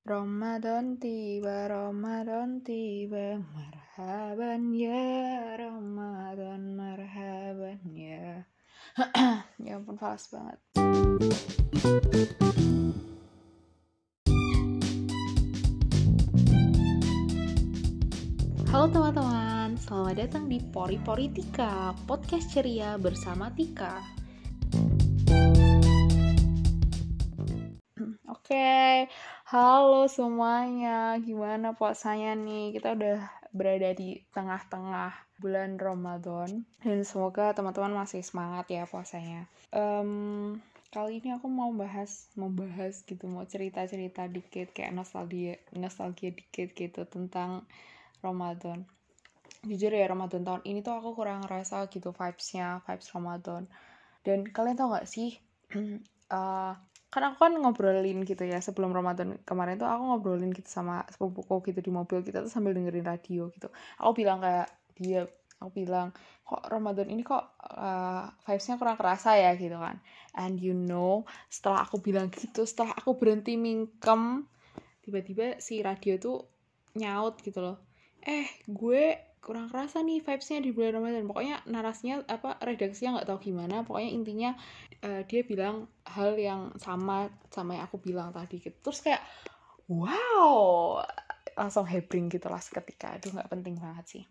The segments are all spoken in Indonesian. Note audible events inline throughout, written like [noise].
Ramadan tiba, Ramadan tiba, marhaban ya Ramadan, marhaban ya. [clears throat] ya ampun fals banget. Halo teman-teman, selamat datang di Pori Pori Tika, podcast ceria bersama Tika. [clears throat] Oke, halo semuanya. Gimana puasanya nih? Kita udah berada di tengah-tengah bulan Ramadan dan semoga teman-teman masih semangat ya puasanya. Um, kali ini aku mau bahas, mau bahas gitu, mau cerita-cerita dikit kayak nostalgia, nostalgia dikit gitu tentang Ramadan. Jujur ya Ramadan tahun ini tuh aku kurang ngerasa gitu vibesnya, vibes Ramadan. Dan kalian tau gak sih? uh, [clears throat] kan aku kan ngobrolin gitu ya sebelum Ramadan kemarin tuh aku ngobrolin gitu sama sepupuku gitu di mobil kita tuh sambil dengerin radio gitu. Aku bilang kayak dia aku bilang kok Ramadan ini kok uh, vibesnya kurang kerasa ya? Gitu kan. And you know setelah aku bilang [laughs] gitu setelah aku berhenti mingkem tiba-tiba si radio tuh nyaut gitu loh. Eh gue kurang kerasa nih vibesnya di bulan Ramadan. Pokoknya narasinya apa redaksinya nggak tahu gimana. Pokoknya intinya uh, dia bilang hal yang sama sama yang aku bilang tadi gitu. Terus kayak wow! Langsung hebring gitu lah seketika. Aduh nggak penting banget sih.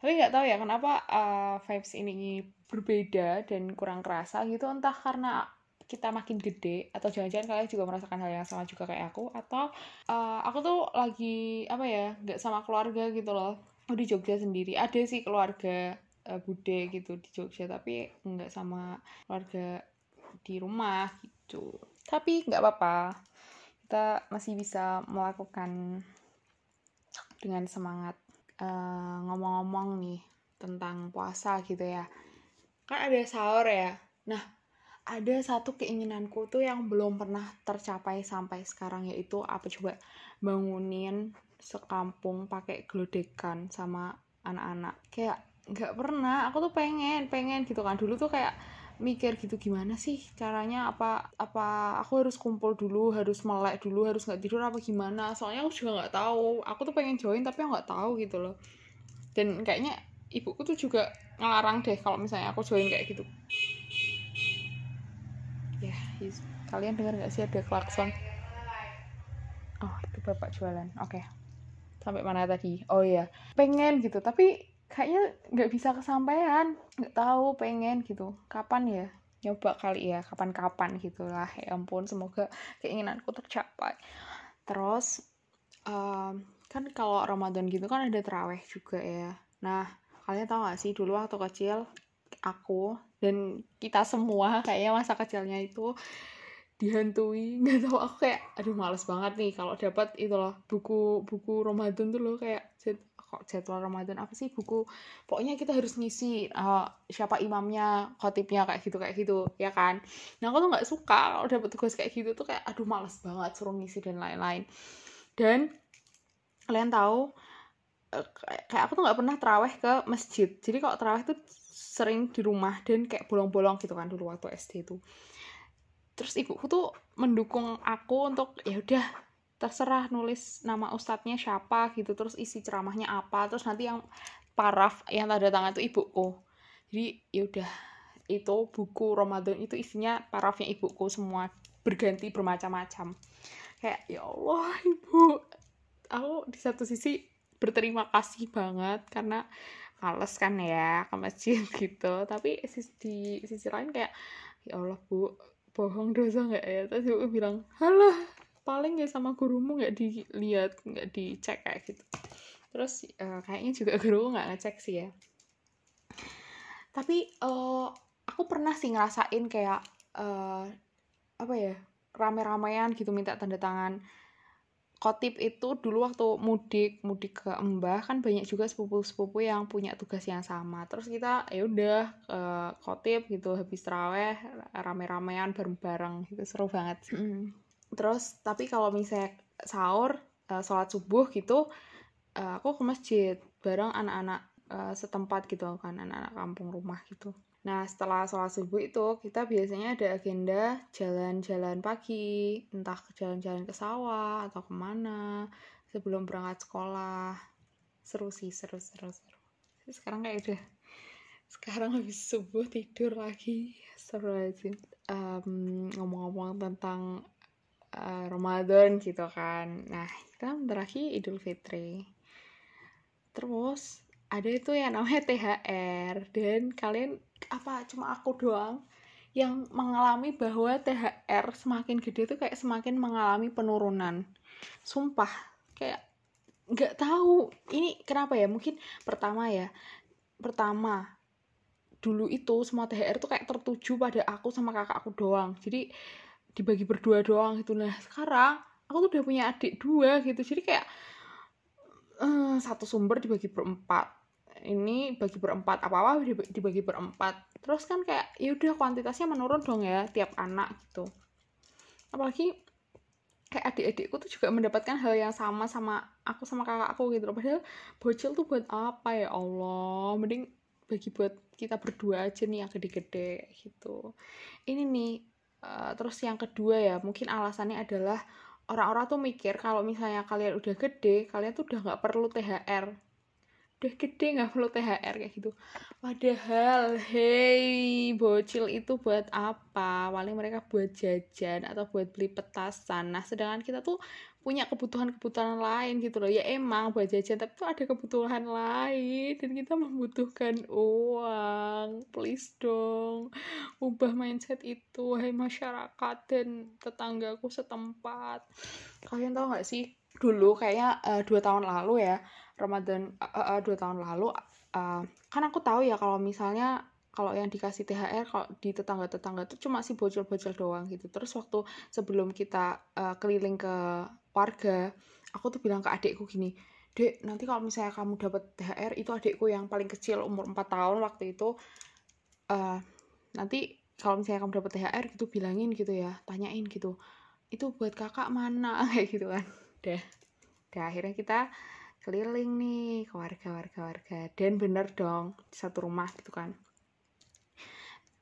Tapi nggak tahu ya kenapa uh, vibes ini berbeda dan kurang kerasa gitu. Entah karena kita makin gede atau jangan-jangan kalian juga merasakan hal yang sama juga kayak aku. Atau uh, aku tuh lagi apa ya nggak sama keluarga gitu loh oh di Jogja sendiri. Ada sih keluarga uh, bude gitu di Jogja tapi nggak sama keluarga di rumah gitu. Tapi nggak apa-apa. Kita masih bisa melakukan dengan semangat ngomong-ngomong uh, nih tentang puasa gitu ya. Kan ada sahur ya. Nah ada satu keinginanku tuh yang belum pernah tercapai sampai sekarang yaitu apa coba? Bangunin sekampung pakai glodekan sama anak-anak. Kayak nggak pernah. Aku tuh pengen pengen gitu kan. Dulu tuh kayak mikir gitu gimana sih caranya? Apa apa aku harus kumpul dulu harus melek dulu harus nggak tidur apa gimana? Soalnya aku juga nggak tahu. Aku tuh pengen join tapi nggak tahu gitu loh. Dan kayaknya ibuku tuh juga ngelarang deh kalau misalnya aku join kayak gitu. Ya yes. kalian dengar nggak sih ada klakson? Oh itu bapak jualan. Oke. okay. Sampai mana tadi. Oh iya pengen gitu tapi kayaknya nggak bisa kesampaian. Nggak tahu pengen gitu. Kapan ya? Nyoba kali ya kapan-kapan gitulah. Ya ampun semoga keinginanku tercapai. Terus um, kan kalau Ramadan gitu kan ada teraweh juga ya. Nah kalian tahu gak sih dulu waktu kecil aku dan kita semua kayaknya masa kecilnya itu dihantui [laughs] nggak tahu aku kayak aduh males banget nih kalau dapat itu loh buku buku Ramadan tuh loh kayak kok jadwal Ramadan apa sih? Buku pokoknya kita harus ngisi uh, siapa imamnya khotibnya kayak gitu kayak gitu ya kan? Nah aku tuh nggak suka kalau dapat tugas kayak gitu tuh kayak aduh males banget suruh ngisi dan lain-lain. Dan kalian tahu uh, kayak aku tuh nggak pernah teraweh ke masjid. Jadi kalau teraweh tuh sering di rumah dan kayak bolong-bolong gitu kan dulu waktu SD itu terus ibuku tuh mendukung aku untuk ya udah terserah nulis nama ustadznya siapa gitu. Terus isi ceramahnya apa. Terus nanti yang paraf yang tanda tangan itu ibuku. Jadi ya udah itu buku Ramadan itu isinya parafnya ibuku semua berganti bermacam-macam. Kayak ya Allah ibu. Aku di satu sisi berterima kasih banget karena males kan ya ke masjid [laughs] gitu. Tapi di sisi lain kayak ya Allah bu bohong dosa nggak ya? Terus ibu bilang halah paling ya sama gurumu nggak dilihat nggak dicek kayak gitu. Terus uh, kayaknya juga guru nggak ngecek sih ya. Tapi uh, aku pernah sih ngerasain kayak uh, apa ya rame-ramean gitu minta tanda tangan Kotip itu dulu waktu mudik mudik ke Mbah kan banyak juga sepupu-sepupu yang punya tugas yang sama. Terus kita ya udah ke Kotip gitu habis teraweh rame-ramean bareng-bareng gitu. Seru banget mm. terus tapi kalau misalnya sahur uh, sholat subuh gitu uh, aku ke masjid bareng anak-anak uh, setempat gitu kan anak-anak kampung rumah gitu Nah, setelah sholat subuh itu, kita biasanya ada agenda jalan-jalan pagi, entah jalan-jalan ke sawah atau ke mana, sebelum berangkat sekolah. Seru sih, seru, seru, seru. Sekarang kayak udah, sekarang habis subuh tidur lagi. Seru aja. Um, ngomong-ngomong tentang uh, Ramadan gitu kan. Nah, kita lagi Idul Fitri. Terus, ada itu yang namanya THR dan kalian apa cuma aku doang yang mengalami bahwa THR semakin gede tuh kayak semakin mengalami penurunan. Sumpah kayak nggak tahu ini kenapa ya mungkin pertama ya pertama dulu itu semua THR tuh kayak tertuju pada aku sama kakakku doang. Jadi dibagi berdua doang gitu. Nah sekarang aku tuh udah punya adik dua gitu. Jadi kayak uh, satu sumber dibagi berempat ini bagi berempat apa apa dibagi berempat. Terus kan kayak ya udah kuantitasnya menurun dong ya tiap anak gitu. Apalagi kayak adik-adikku tuh juga mendapatkan hal yang sama sama aku sama kakakku gitu loh. Padahal bocil tuh buat apa ya Allah? Mending bagi buat kita berdua aja nih yang gede-gede gitu. Ini nih uh, terus yang kedua ya mungkin alasannya adalah orang-orang tuh mikir kalau misalnya kalian udah gede kalian tuh udah nggak perlu THR udah gede nggak perlu THR kayak gitu. Padahal hey bocil itu buat apa? Paling mereka buat jajan atau buat beli petasan. Nah sedangkan kita tuh punya kebutuhan-kebutuhan lain gitu loh. Ya emang buat jajan tapi tuh ada kebutuhan lain. Dan kita membutuhkan uang. Please dong ubah mindset itu hai masyarakat dan tetanggaku setempat. Kalian tau gak sih dulu kayaknya uh, dua tahun lalu ya Ramadan uh, uh, dua tahun lalu uh, kan aku tahu ya kalau misalnya kalau yang dikasih THR kalau di tetangga-tetangga itu cuma si bocil-bocil doang gitu. Terus waktu sebelum kita uh, keliling ke warga aku tuh bilang ke adikku gini dek nanti kalau misalnya kamu dapat THR itu adikku yang paling kecil umur 4 tahun waktu itu uh, nanti kalau misalnya kamu dapat THR gitu bilangin gitu ya tanyain gitu itu buat kakak mana [laughs] kayak gitu kan. Deh deh akhirnya kita keliling nih ke warga-warga-warga dan bener dong satu rumah gitu kan.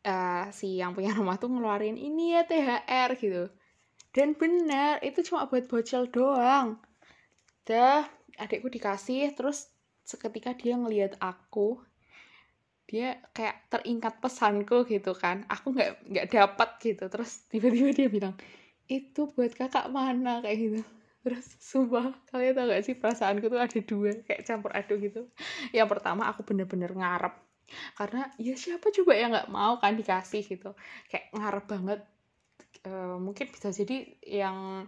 Uh, si yang punya rumah tuh ngeluarin ini ya THR gitu. Dan bener itu cuma buat bocil doang. Dah adikku dikasih terus seketika dia ngelihat aku dia kayak teringat pesanku gitu kan. Aku nggak nggak dapat gitu. Terus tiba-tiba dia bilang itu buat kakak mana? kayak gitu terus sumpah kalian tau gak sih perasaanku tuh ada dua kayak campur aduk gitu. Yang pertama aku bener-bener ngarep. Karena ya siapa coba yang nggak mau kan dikasih gitu. Kayak ngarep banget. E, mungkin bisa jadi yang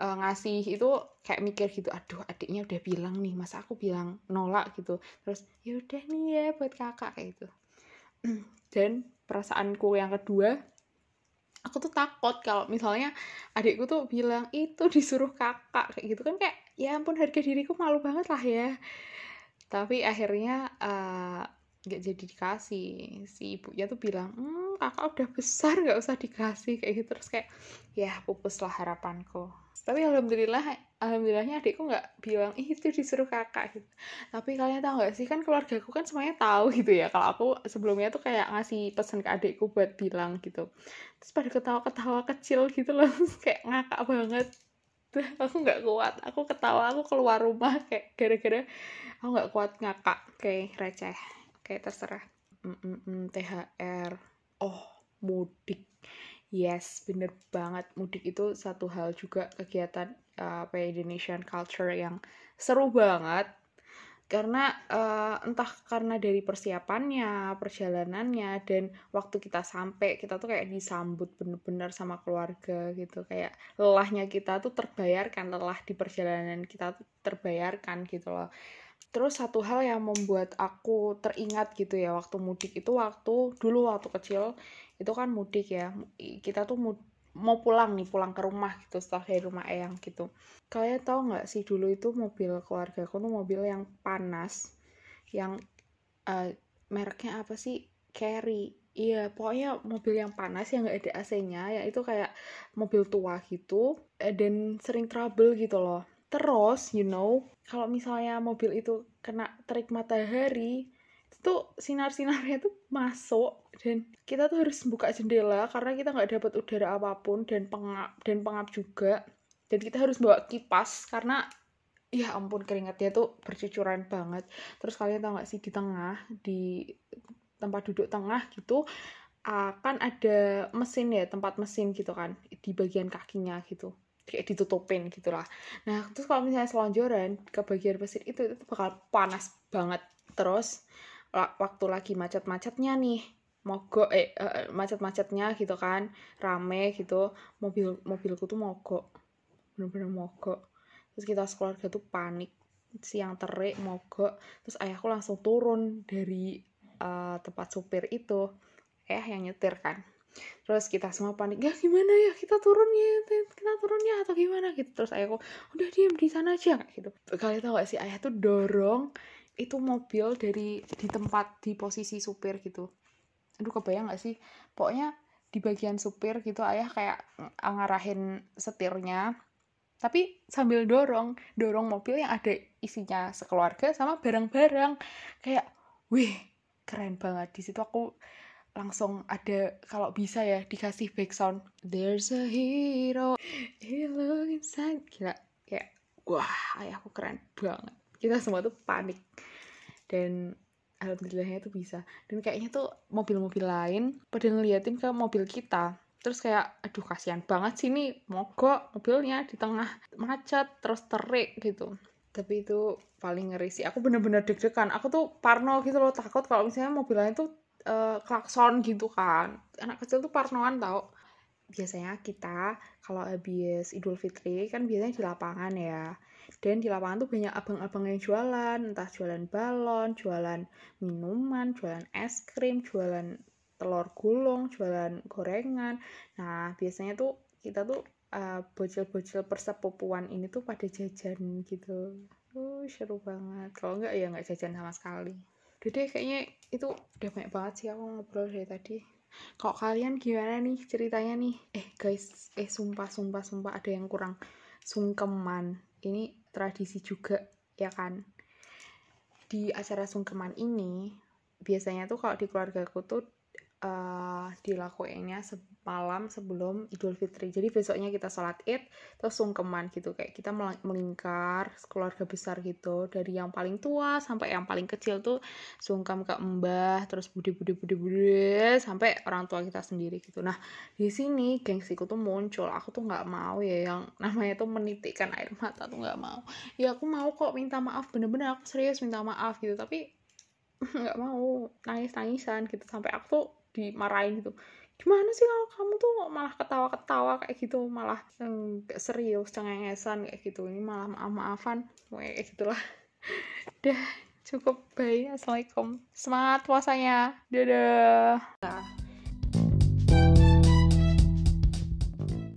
e, ngasih itu kayak mikir gitu aduh adiknya udah bilang nih masa aku bilang nolak gitu. Terus yaudah nih ya buat kakak kayak gitu. [clears throat] Dan perasaanku yang kedua aku tuh takut kalau misalnya adikku tuh bilang itu disuruh kakak kayak gitu kan kayak ya ampun harga diriku malu banget lah ya. Tapi akhirnya uh, nggak jadi dikasih. Si ibunya tuh bilang hmm, kakak udah besar nggak usah dikasih kayak gitu. Terus kayak ya pupus lah harapanku tapi alhamdulillah alhamdulillahnya adikku nggak bilang Ih, itu disuruh kakak gitu. Tapi kalian tahu nggak sih kan keluarga aku kan semuanya tahu gitu ya kalau aku sebelumnya tuh kayak ngasih pesan ke adikku buat bilang gitu. Terus pada ketawa-ketawa kecil gitu loh [laughs] kayak ngakak banget. Aku nggak kuat aku ketawa aku keluar rumah kayak gara-gara aku nggak kuat ngakak kayak receh. Kayak terserah. Mm -mm THR oh mudik yes bener banget. Mudik itu satu hal juga kegiatan uh, apa ya, Indonesian culture yang seru banget. Karena uh, entah karena dari persiapannya, perjalanannya dan waktu kita sampai kita tuh kayak disambut bener-bener sama keluarga gitu. Kayak lelahnya kita tuh terbayarkan lelah di perjalanan kita tuh terbayarkan gitu loh. Terus satu hal yang membuat aku teringat gitu ya waktu mudik itu waktu dulu waktu kecil itu kan mudik ya. Kita tuh mud, mau pulang nih pulang ke rumah gitu setelah dari rumah eyang gitu. Kalian tahu nggak sih dulu itu mobil keluarga aku tuh mobil yang panas yang uh, mereknya apa sih? Carry. Iya, pokoknya mobil yang panas yang nggak ada AC-nya, ya itu kayak mobil tua gitu, eh, dan sering trouble gitu loh. Terus, you know, kalau misalnya mobil itu kena terik matahari, tuh sinar-sinarnya tuh masuk dan kita tuh harus buka jendela karena kita nggak dapat udara apa pun dan pengap dan pengap juga. Dan kita harus bawa kipas karena ya ampun keringatnya tuh bercucuran banget. Terus kalian tau gak sih di tengah di tempat duduk tengah gitu akan ada mesin ya tempat mesin gitu kan di bagian kakinya gitu. Kayak ditutupin gitulah. Nah terus kalau misalnya selonjoran ke bagian mesin itu itu bakal panas banget terus waktu lagi macet-macetnya nih. Mogok eh, uh, macet-macetnya gitu kan. Rame gitu. Mobil mobilku tuh mogok. Bener-bener mogok. Terus kita sekeluarga tuh panik. Siang terik mogok. Terus ayahku langsung turun dari uh, tempat supir itu. Eh yang nyetir kan. Terus kita semua panik ya gimana ya? Kita turun ya? Kita turun ya? Atau gimana? Gitu. Terus ayahku udah diam di sana aja. Kayak gitu. Kalian tau gak sih? Ayah tuh dorong itu mobil dari di tempat di posisi supir gitu. Aduh kebayang gak sih? Pokoknya di bagian supir gitu ayah kayak ngarahin setirnya. Tapi sambil dorong dorong mobil yang ada isinya sekeluarga sama barang-barang. Kayak wih keren banget. Di situ aku langsung ada kalau bisa ya dikasih background there's a hero he look inside. Gila kayak wah ayahku keren banget kita semua tuh panik. Dan alhamdulillahnya tuh bisa. Dan kayaknya tuh mobil-mobil lain pada ngeliatin ke mobil kita. Terus kayak aduh kasihan banget sih nih mogok mobilnya di tengah macet terus terik gitu. Tapi itu paling ngeri sih. Aku bener-bener deg-degan. Aku tuh parno gitu loh takut kalau misalnya mobil lain tuh uh, klakson gitu kan. Anak kecil tuh parnoan tau. Biasanya kita kalau habis Idul Fitri kan biasanya di lapangan ya dan di lapangan tuh banyak abang-abang yang jualan entah jualan balon jualan minuman jualan es krim jualan telur gulung jualan gorengan. Nah biasanya tuh kita tuh uh, bocil-bocil persepupuan ini tuh pada jajan gitu. Uh, seru banget. Kalau enggak ya nggak jajan sama sekali. Udah kayaknya itu udah banyak banget sih aku ngobrol dari tadi. Kalau kalian gimana nih ceritanya nih? Eh guys eh sumpah sumpah sumpah ada yang kurang sungkeman ini tradisi juga ya kan? Di acara sungkeman ini biasanya tuh kalau di keluarga aku tuh uh, dilakuinnya malam sebelum Idul Fitri. Jadi besoknya kita sholat Id terus sungkeman gitu kayak kita melingkar keluarga besar gitu dari yang paling tua sampai yang paling kecil tuh sungkem ke mbah terus budi budi budi budi sampai orang tua kita sendiri gitu. Nah di sini gengsiku tuh muncul. Aku tuh nggak mau ya yang namanya tuh menitikkan air mata tuh nggak mau. Ya aku mau kok minta maaf bener-bener aku serius minta maaf gitu tapi [laughs] nggak mau nangis nangisan gitu sampai aku tuh dimarahin gitu. Gimana sih kalau kamu tuh malah ketawa-ketawa kayak gitu malah nggak serius cengengesan kayak gitu. Ini malah maaf-maafan kayak gitulah. [laughs] Dah cukup. Baik assalamualaikum. Semangat puasanya. Dadah